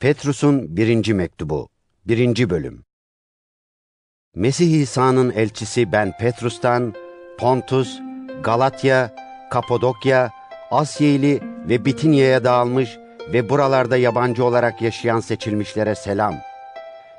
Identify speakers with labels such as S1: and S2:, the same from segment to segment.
S1: Petrus'un birinci mektubu, birinci bölüm. Mesih İsa'nın elçisi ben Petrus'tan, Pontus, Galatya, Kapadokya, Asyeli ve Bitinya'ya dağılmış ve buralarda yabancı olarak yaşayan seçilmişlere selam.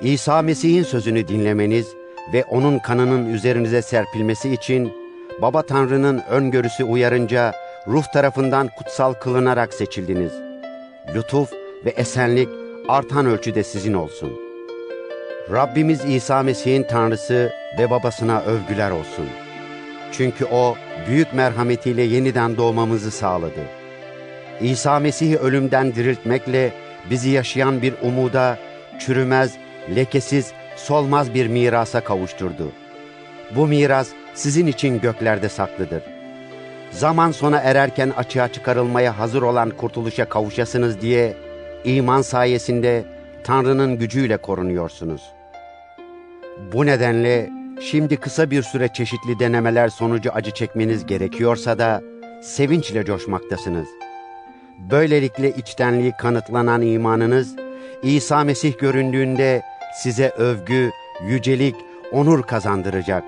S1: İsa Mesih'in sözünü dinlemeniz ve onun kanının üzerinize serpilmesi için Baba Tanrı'nın öngörüsü uyarınca ruh tarafından kutsal kılınarak seçildiniz. Lütuf ve esenlik artan ölçüde sizin olsun. Rabbimiz İsa Mesih'in Tanrısı ve babasına övgüler olsun. Çünkü O büyük merhametiyle yeniden doğmamızı sağladı. İsa Mesih'i ölümden diriltmekle bizi yaşayan bir umuda, çürümez, lekesiz, solmaz bir mirasa kavuşturdu. Bu miras sizin için göklerde saklıdır. Zaman sona ererken açığa çıkarılmaya hazır olan kurtuluşa kavuşasınız diye iman sayesinde Tanrı'nın gücüyle korunuyorsunuz. Bu nedenle şimdi kısa bir süre çeşitli denemeler sonucu acı çekmeniz gerekiyorsa da sevinçle coşmaktasınız. Böylelikle içtenliği kanıtlanan imanınız İsa Mesih göründüğünde size övgü, yücelik, onur kazandıracak.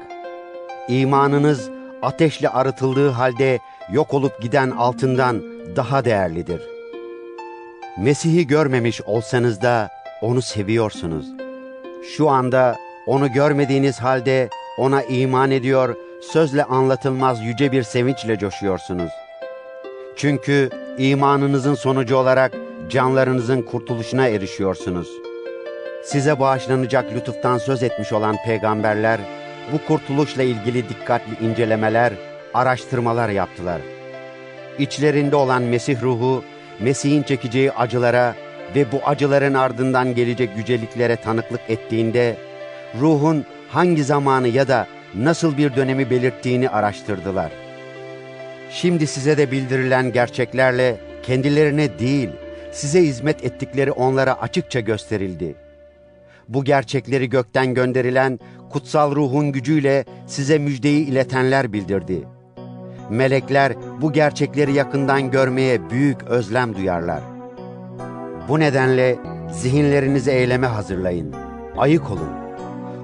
S1: İmanınız ateşle arıtıldığı halde yok olup giden altından daha değerlidir. Mesih'i görmemiş olsanız da onu seviyorsunuz. Şu anda onu görmediğiniz halde ona iman ediyor, sözle anlatılmaz yüce bir sevinçle coşuyorsunuz. Çünkü imanınızın sonucu olarak canlarınızın kurtuluşuna erişiyorsunuz. Size bağışlanacak lütuftan söz etmiş olan peygamberler, bu kurtuluşla ilgili dikkatli incelemeler, araştırmalar yaptılar. İçlerinde olan Mesih ruhu, Mesih'in çekeceği acılara ve bu acıların ardından gelecek yüceliklere tanıklık ettiğinde, ruhun hangi zamanı ya da nasıl bir dönemi belirttiğini araştırdılar. Şimdi size de bildirilen gerçeklerle kendilerine değil, size hizmet ettikleri onlara açıkça gösterildi. Bu gerçekleri gökten gönderilen kutsal ruhun gücüyle size müjdeyi iletenler bildirdi. Melekler bu gerçekleri yakından görmeye büyük özlem duyarlar. Bu nedenle zihinlerinizi eyleme hazırlayın. Ayık olun.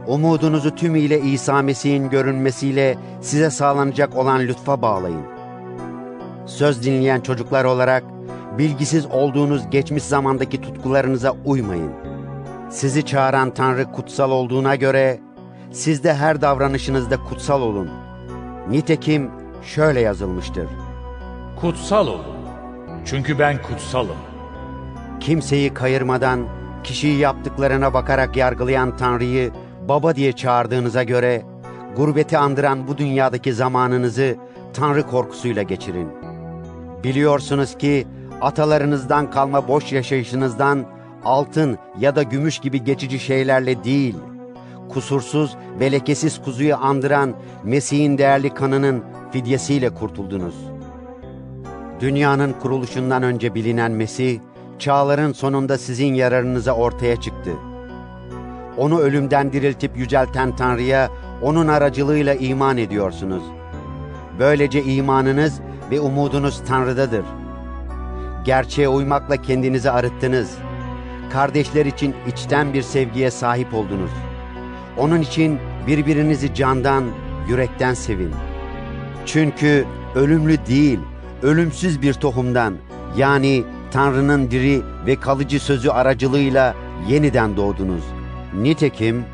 S1: Umudunuzu tümüyle İsa Mesih'in görünmesiyle size sağlanacak olan lütfa bağlayın. Söz dinleyen çocuklar olarak bilgisiz olduğunuz geçmiş zamandaki tutkularınıza uymayın. Sizi çağıran Tanrı kutsal olduğuna göre siz de her davranışınızda kutsal olun. Nitekim şöyle yazılmıştır.
S2: Kutsal olun. Çünkü ben kutsalım.
S1: Kimseyi kayırmadan kişiyi yaptıklarına bakarak yargılayan Tanrı'yı baba diye çağırdığınıza göre gurbeti andıran bu dünyadaki zamanınızı Tanrı korkusuyla geçirin. Biliyorsunuz ki atalarınızdan kalma boş yaşayışınızdan altın ya da gümüş gibi geçici şeylerle değil, kusursuz ve lekesiz kuzuyu andıran Mesih'in değerli kanının fidyesiyle kurtuldunuz. Dünyanın kuruluşundan önce bilinen Mesih, çağların sonunda sizin yararınıza ortaya çıktı. Onu ölümden diriltip yücelten Tanrı'ya onun aracılığıyla iman ediyorsunuz. Böylece imanınız ve umudunuz Tanrı'dadır. Gerçeğe uymakla kendinizi arıttınız. Kardeşler için içten bir sevgiye sahip oldunuz. Onun için birbirinizi candan, yürekten sevin. Çünkü ölümlü değil, ölümsüz bir tohumdan, yani Tanrı'nın diri ve kalıcı sözü aracılığıyla yeniden doğdunuz. Nitekim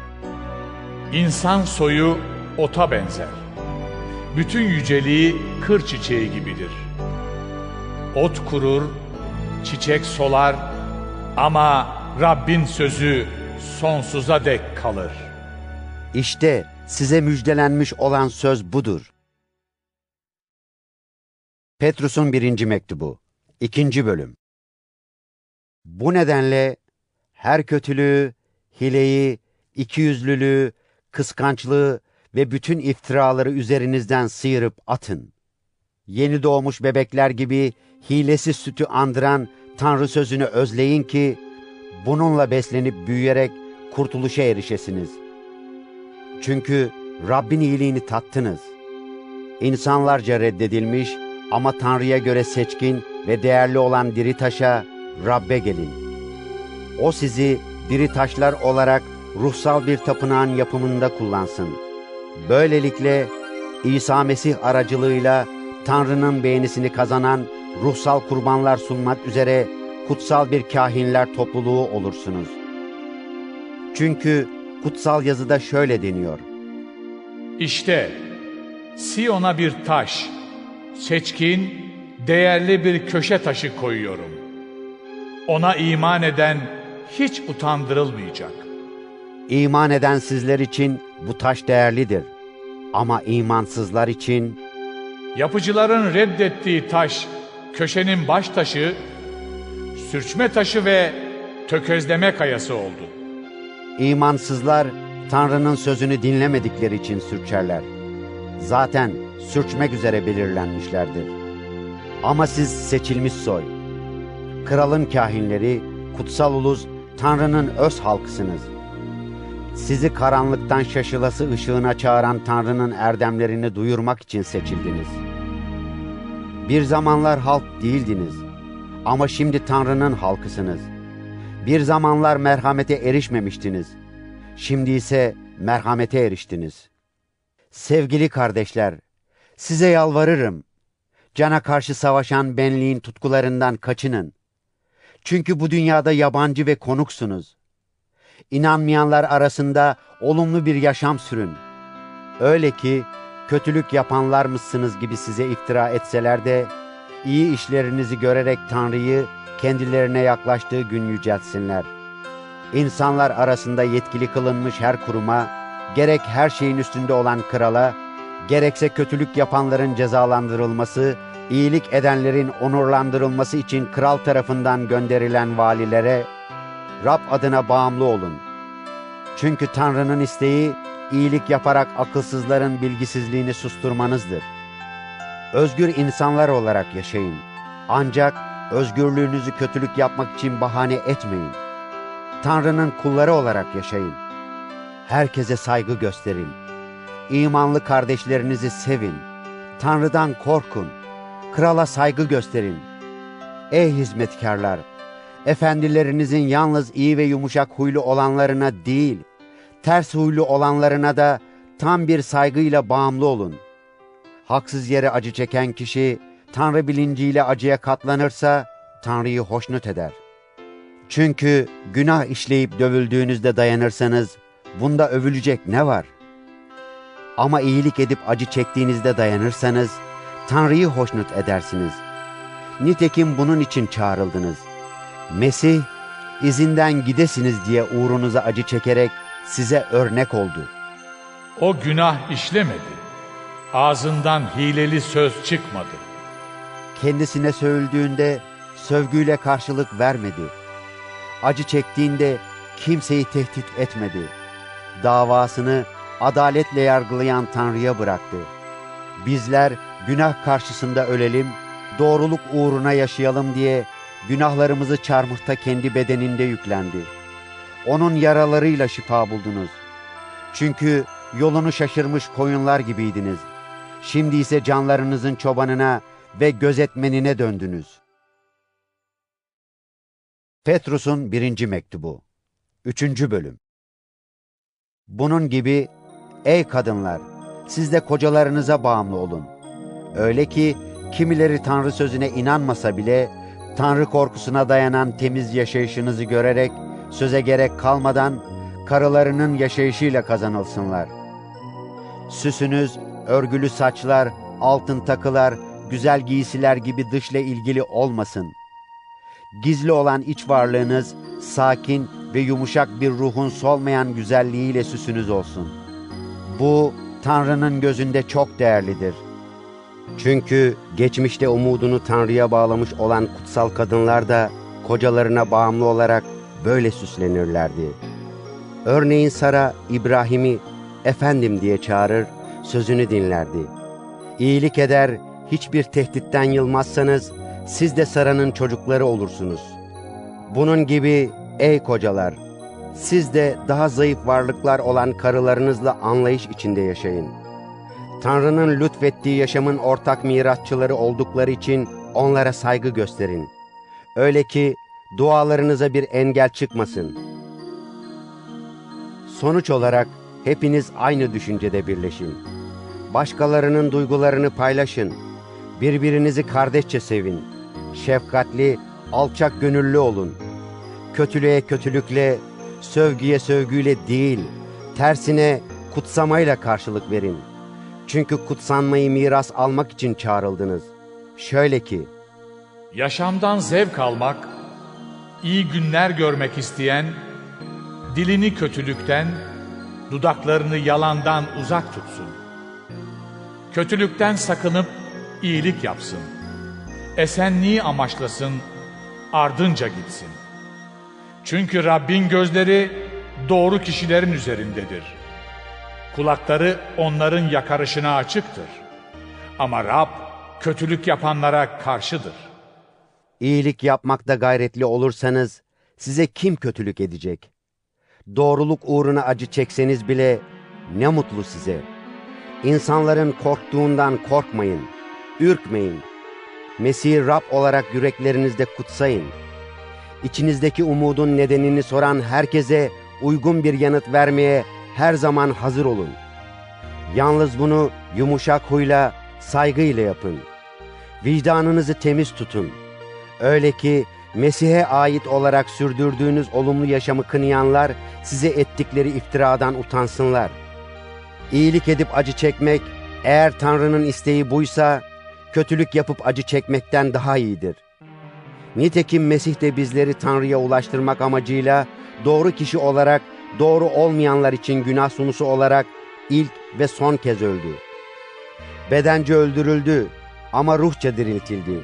S2: İnsan soyu ota benzer. Bütün yüceliği kır çiçeği gibidir. Ot kurur, çiçek solar ama Rabbin sözü sonsuza dek kalır.
S1: İşte size müjdelenmiş olan söz budur. Petrus'un birinci mektubu, ikinci bölüm. Bu nedenle her kötülüğü, hileyi, ikiyüzlülüğü, kıskançlığı ve bütün iftiraları üzerinizden sıyırıp atın. Yeni doğmuş bebekler gibi hilesiz sütü andıran Tanrı sözünü özleyin ki bununla beslenip büyüyerek kurtuluşa erişesiniz. Çünkü Rabbin iyiliğini tattınız. İnsanlarca reddedilmiş ama Tanrı'ya göre seçkin ve değerli olan diri taşa Rabbe gelin. O sizi diri taşlar olarak ruhsal bir tapınağın yapımında kullansın. Böylelikle İsa Mesih aracılığıyla Tanrı'nın beğenisini kazanan ruhsal kurbanlar sunmak üzere kutsal bir kahinler topluluğu olursunuz. Çünkü kutsal yazıda şöyle deniyor.
S2: İşte Siyon'a bir taş, seçkin, değerli bir köşe taşı koyuyorum. Ona iman eden hiç utandırılmayacak.
S1: İman eden sizler için bu taş değerlidir. Ama imansızlar için
S2: Yapıcıların reddettiği taş, köşenin baş taşı, sürçme taşı ve tökezleme kayası oldu.
S1: İmansızlar Tanrı'nın sözünü dinlemedikleri için sürçerler. Zaten sürçmek üzere belirlenmişlerdir. Ama siz seçilmiş soy, kralın kahinleri, kutsal ulus, Tanrı'nın öz halkısınız. Sizi karanlıktan şaşılası ışığına çağıran Tanrı'nın erdemlerini duyurmak için seçildiniz. Bir zamanlar halk değildiniz ama şimdi Tanrı'nın halkısınız. Bir zamanlar merhamete erişmemiştiniz. Şimdi ise merhamete eriştiniz. Sevgili kardeşler, size yalvarırım. Cana karşı savaşan benliğin tutkularından kaçının. Çünkü bu dünyada yabancı ve konuksunuz. İnanmayanlar arasında olumlu bir yaşam sürün. Öyle ki kötülük yapanlar mısınız gibi size iftira etseler de iyi işlerinizi görerek Tanrı'yı kendilerine yaklaştığı gün yüceltsinler. İnsanlar arasında yetkili kılınmış her kuruma, gerek her şeyin üstünde olan krala, gerekse kötülük yapanların cezalandırılması, iyilik edenlerin onurlandırılması için kral tarafından gönderilen valilere, Rab adına bağımlı olun. Çünkü Tanrı'nın isteği, iyilik yaparak akılsızların bilgisizliğini susturmanızdır. Özgür insanlar olarak yaşayın. Ancak özgürlüğünüzü kötülük yapmak için bahane etmeyin. Tanrı'nın kulları olarak yaşayın. Herkese saygı gösterin. İmanlı kardeşlerinizi sevin. Tanrı'dan korkun. Krala saygı gösterin. Ey hizmetkarlar! Efendilerinizin yalnız iyi ve yumuşak huylu olanlarına değil, ters huylu olanlarına da tam bir saygıyla bağımlı olun. Haksız yere acı çeken kişi, Tanrı bilinciyle acıya katlanırsa, Tanrı'yı hoşnut eder. Çünkü günah işleyip dövüldüğünüzde dayanırsanız, bunda övülecek ne var? Ama iyilik edip acı çektiğinizde dayanırsanız, Tanrı'yı hoşnut edersiniz. Nitekim bunun için çağrıldınız. Mesih, izinden gidesiniz diye uğrunuza acı çekerek size örnek oldu.
S2: O günah işlemedi. Ağzından hileli söz çıkmadı.
S1: Kendisine sövüldüğünde sövgüyle karşılık vermedi. Acı çektiğinde kimseyi tehdit etmedi. Davasını adaletle yargılayan Tanrı'ya bıraktı. Bizler günah karşısında ölelim, doğruluk uğruna yaşayalım diye günahlarımızı çarmıhta kendi bedeninde yüklendi. Onun yaralarıyla şifa buldunuz. Çünkü yolunu şaşırmış koyunlar gibiydiniz. Şimdi ise canlarınızın çobanına ve gözetmenine döndünüz. Petrus'un birinci mektubu. Üçüncü bölüm. Bunun gibi, ey kadınlar, siz de kocalarınıza bağımlı olun. Öyle ki, kimileri Tanrı sözüne inanmasa bile, Tanrı korkusuna dayanan temiz yaşayışınızı görerek, söze gerek kalmadan, karılarının yaşayışıyla kazanılsınlar. Süsünüz, örgülü saçlar, altın takılar, güzel giysiler gibi dışla ilgili olmasın. Gizli olan iç varlığınız, sakin ve yumuşak bir ruhun solmayan güzelliğiyle süsünüz olsun. Bu, Tanrı'nın gözünde çok değerlidir. Çünkü geçmişte umudunu Tanrı'ya bağlamış olan kutsal kadınlar da kocalarına bağımlı olarak böyle süslenirlerdi. Örneğin Sara İbrahim'i efendim diye çağırır, sözünü dinlerdi. İyilik eder, hiçbir tehditten yılmazsanız siz de Sara'nın çocukları olursunuz. Bunun gibi ey kocalar, siz de daha zayıf varlıklar olan karılarınızla anlayış içinde yaşayın. Tanrı'nın lütfettiği yaşamın ortak mirasçıları oldukları için onlara saygı gösterin. Öyle ki dualarınıza bir engel çıkmasın. Sonuç olarak hepiniz aynı düşüncede birleşin. Başkalarının duygularını paylaşın. Birbirinizi kardeşçe sevin. Şefkatli, alçak gönüllü olun. Kötülüğe kötülükle, sövgüye sövgüyle değil, tersine kutsamayla karşılık verin. Çünkü kutsanmayı miras almak için çağrıldınız. Şöyle ki,
S2: Yaşamdan zevk almak, iyi günler görmek isteyen, dilini kötülükten, dudaklarını yalandan uzak tutsun. Kötülükten sakınıp iyilik yapsın. Esenliği amaçlasın, ardınca gitsin. Çünkü Rabbin gözleri doğru kişilerin üzerindedir. Kulakları onların yakarışına açıktır. Ama Rab kötülük yapanlara karşıdır.
S1: İyilik yapmakta gayretli olursanız size kim kötülük edecek? Doğruluk uğruna acı çekseniz bile ne mutlu size. İnsanların korktuğundan korkmayın, ürkmeyin. Mesih'i Rab olarak yüreklerinizde kutsayın. İçinizdeki umudun nedenini soran herkese uygun bir yanıt vermeye her zaman hazır olun. Yalnız bunu yumuşak huyla, saygıyla yapın. Vicdanınızı temiz tutun. Öyle ki Mesih'e ait olarak sürdürdüğünüz olumlu yaşamı kınayanlar size ettikleri iftiradan utansınlar. İyilik edip acı çekmek, eğer Tanrı'nın isteği buysa, kötülük yapıp acı çekmekten daha iyidir. Nitekim Mesih de bizleri Tanrı'ya ulaştırmak amacıyla doğru kişi olarak, doğru olmayanlar için günah sunusu olarak ilk ve son kez öldü. Bedence öldürüldü ama ruhça diriltildi.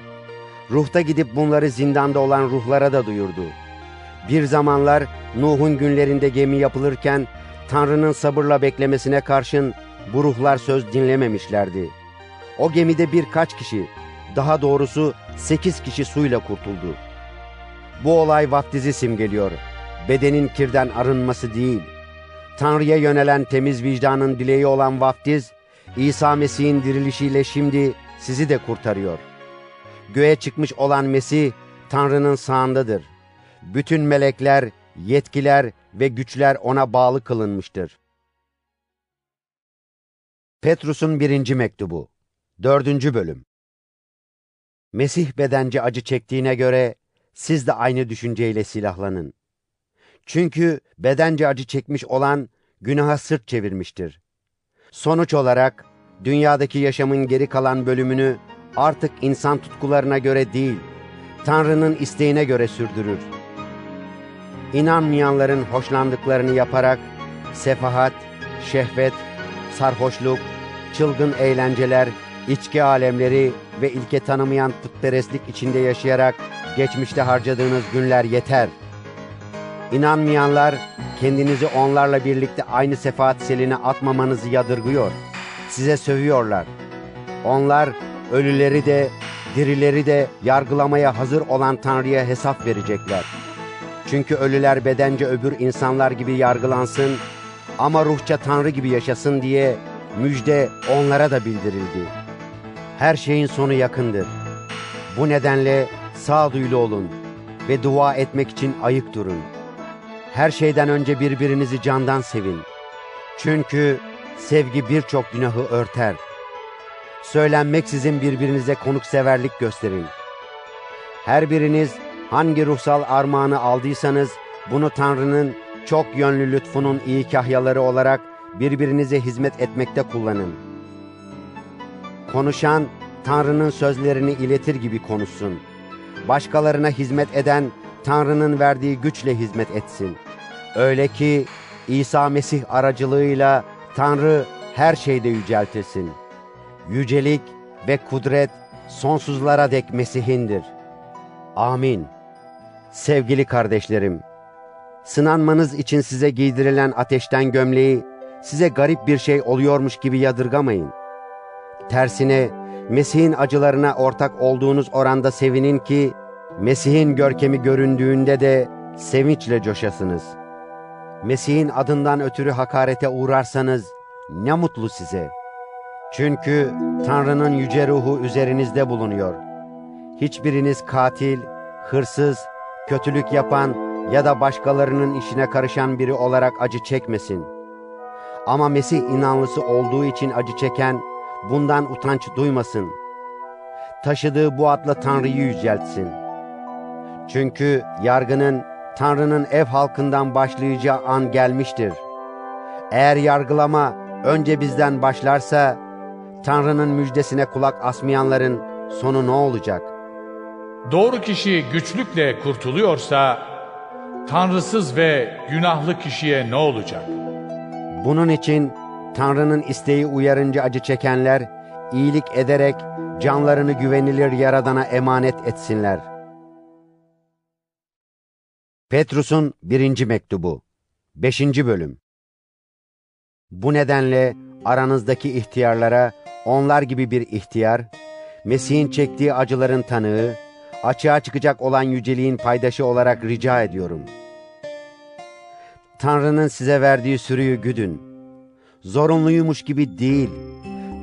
S1: Ruhta gidip bunları zindanda olan ruhlara da duyurdu. Bir zamanlar Nuh'un günlerinde gemi yapılırken Tanrı'nın sabırla beklemesine karşın bu ruhlar söz dinlememişlerdi. O gemide birkaç kişi, daha doğrusu sekiz kişi suyla kurtuldu. Bu olay vaftizi simgeliyor. Bedenin kirden arınması değil. Tanrı'ya yönelen temiz vicdanın dileği olan vaftiz, İsa Mesih'in dirilişiyle şimdi sizi de kurtarıyor. Göğe çıkmış olan Mesih, Tanrı'nın sağındadır. Bütün melekler, yetkiler ve güçler ona bağlı kılınmıştır. Petrus'un birinci mektubu, dördüncü bölüm. Mesih bedence acı çektiğine göre siz de aynı düşünceyle silahlanın. Çünkü bedence acı çekmiş olan günaha sırt çevirmiştir. Sonuç olarak dünyadaki yaşamın geri kalan bölümünü artık insan tutkularına göre değil, Tanrı'nın isteğine göre sürdürür. İnanmayanların hoşlandıklarını yaparak sefahat, şehvet, sarhoşluk, çılgın eğlenceler, içki alemleri ve ilke tanımayan putperestlik içinde yaşayarak geçmişte harcadığınız günler yeter. İnanmayanlar kendinizi onlarla birlikte aynı sefahat seline atmamanızı yadırgıyor. Size sövüyorlar. Onlar ölüleri de dirileri de yargılamaya hazır olan Tanrı'ya hesap verecekler. Çünkü ölüler bedence öbür insanlar gibi yargılansın ama ruhça Tanrı gibi yaşasın diye müjde onlara da bildirildi. Her şeyin sonu yakındır. Bu nedenle sağduyulu olun ve dua etmek için ayık durun. Her şeyden önce birbirinizi candan sevin. Çünkü sevgi birçok günahı örter. Söylenmeksizin birbirinize konukseverlik gösterin. Her biriniz hangi ruhsal armağanı aldıysanız bunu Tanrı'nın çok yönlü lütfunun iyi kahyaları olarak birbirinize hizmet etmekte kullanın. Konuşan Tanrı'nın sözlerini iletir gibi konuşsun. Başkalarına hizmet eden Tanrı'nın verdiği güçle hizmet etsin. Öyle ki İsa Mesih aracılığıyla Tanrı her şeyde yüceltilsin. Yücelik ve kudret sonsuzlara dek Mesih'indir. Amin. Sevgili kardeşlerim, sınanmanız için size giydirilen ateşten gömleği size garip bir şey oluyormuş gibi yadırgamayın. Tersine Mesih'in acılarına ortak olduğunuz oranda sevinin ki Mesih'in görkemi göründüğünde de sevinçle coşasınız. Mesih'in adından ötürü hakarete uğrarsanız ne mutlu size. Çünkü Tanrı'nın yüce ruhu üzerinizde bulunuyor. Hiçbiriniz katil, hırsız, kötülük yapan ya da başkalarının işine karışan biri olarak acı çekmesin. Ama Mesih inanlısı olduğu için acı çeken bundan utanç duymasın. Taşıdığı bu adla Tanrı'yı yüceltsin. Çünkü yargının Tanrı'nın ev halkından başlayacağı an gelmiştir. Eğer yargılama önce bizden başlarsa Tanrı'nın müjdesine kulak asmayanların sonu ne olacak?
S2: Doğru kişi güçlükle kurtuluyorsa, tanrısız ve günahlı kişiye ne olacak?
S1: Bunun için Tanrı'nın isteği uyarınca acı çekenler iyilik ederek canlarını güvenilir Yaradan'a emanet etsinler. Petrus'un birinci mektubu 5. bölüm Bu nedenle aranızdaki ihtiyarlara onlar gibi bir ihtiyar, Mesih'in çektiği acıların tanığı, açığa çıkacak olan yüceliğin paydaşı olarak rica ediyorum. Tanrı'nın size verdiği sürüyü güdün. Zorunluymuş gibi değil,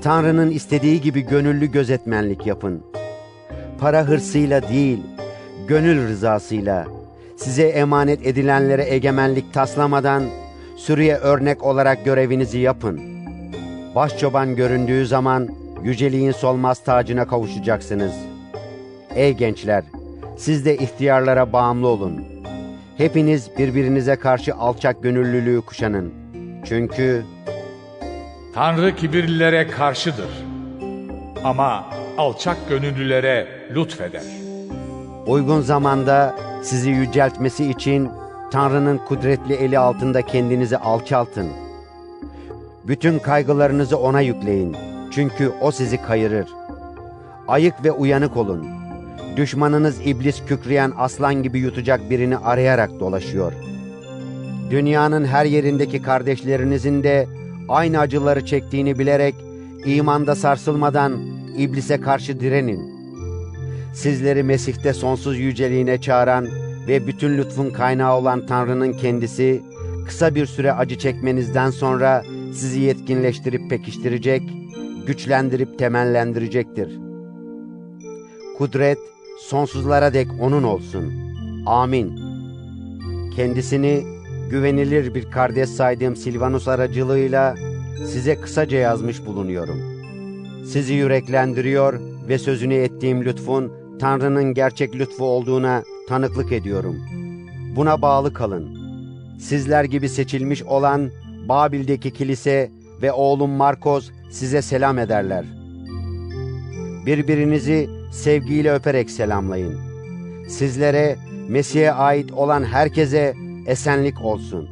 S1: Tanrı'nın istediği gibi gönüllü gözetmenlik yapın. Para hırsıyla değil, gönül rızasıyla, size emanet edilenlere egemenlik taslamadan, sürüye örnek olarak görevinizi yapın. Başçoban göründüğü zaman, yüceliğin solmaz tacına kavuşacaksınız. Ey gençler, siz de ihtiyarlara bağımlı olun. Hepiniz birbirinize karşı alçak gönüllülüğü kuşanın. Çünkü
S2: Tanrı kibirlilere karşıdır. Ama alçak gönüllülere lütfeder.
S1: uygun zamanda sizi yüceltmesi için Tanrı'nın kudretli eli altında kendinizi alçaltın. Bütün kaygılarınızı ona yükleyin. Çünkü o sizi kayırır. Ayık ve uyanık olun. Düşmanınız iblis kükreyen aslan gibi yutacak birini arayarak dolaşıyor. Dünyanın her yerindeki kardeşlerinizin de aynı acıları çektiğini bilerek imanda sarsılmadan iblise karşı direnin. Sizleri Mesih'te sonsuz yüceliğine çağıran ve bütün lütfun kaynağı olan Tanrı'nın kendisi, kısa bir süre acı çekmenizden sonra sizi yetkinleştirip pekiştirecek, güçlendirip temellendirecektir. Kudret sonsuzlara dek O'nun olsun. Amin. Kendisini güvenilir bir kardeş saydığım Silvanus aracılığıyla size kısaca yazmış bulunuyorum. Sizi yüreklendiriyor ve sözünü ettiğim lütfun Tanrı'nın gerçek lütfu olduğuna tanıklık ediyorum. Buna bağlı kalın. Sizler gibi seçilmiş olan Babil'deki kilise ve oğlum Markos size selam ederler. Birbirinizi sevgiyle öperek selamlayın. Sizlere Mesih'e ait olan herkese esenlik olsun.''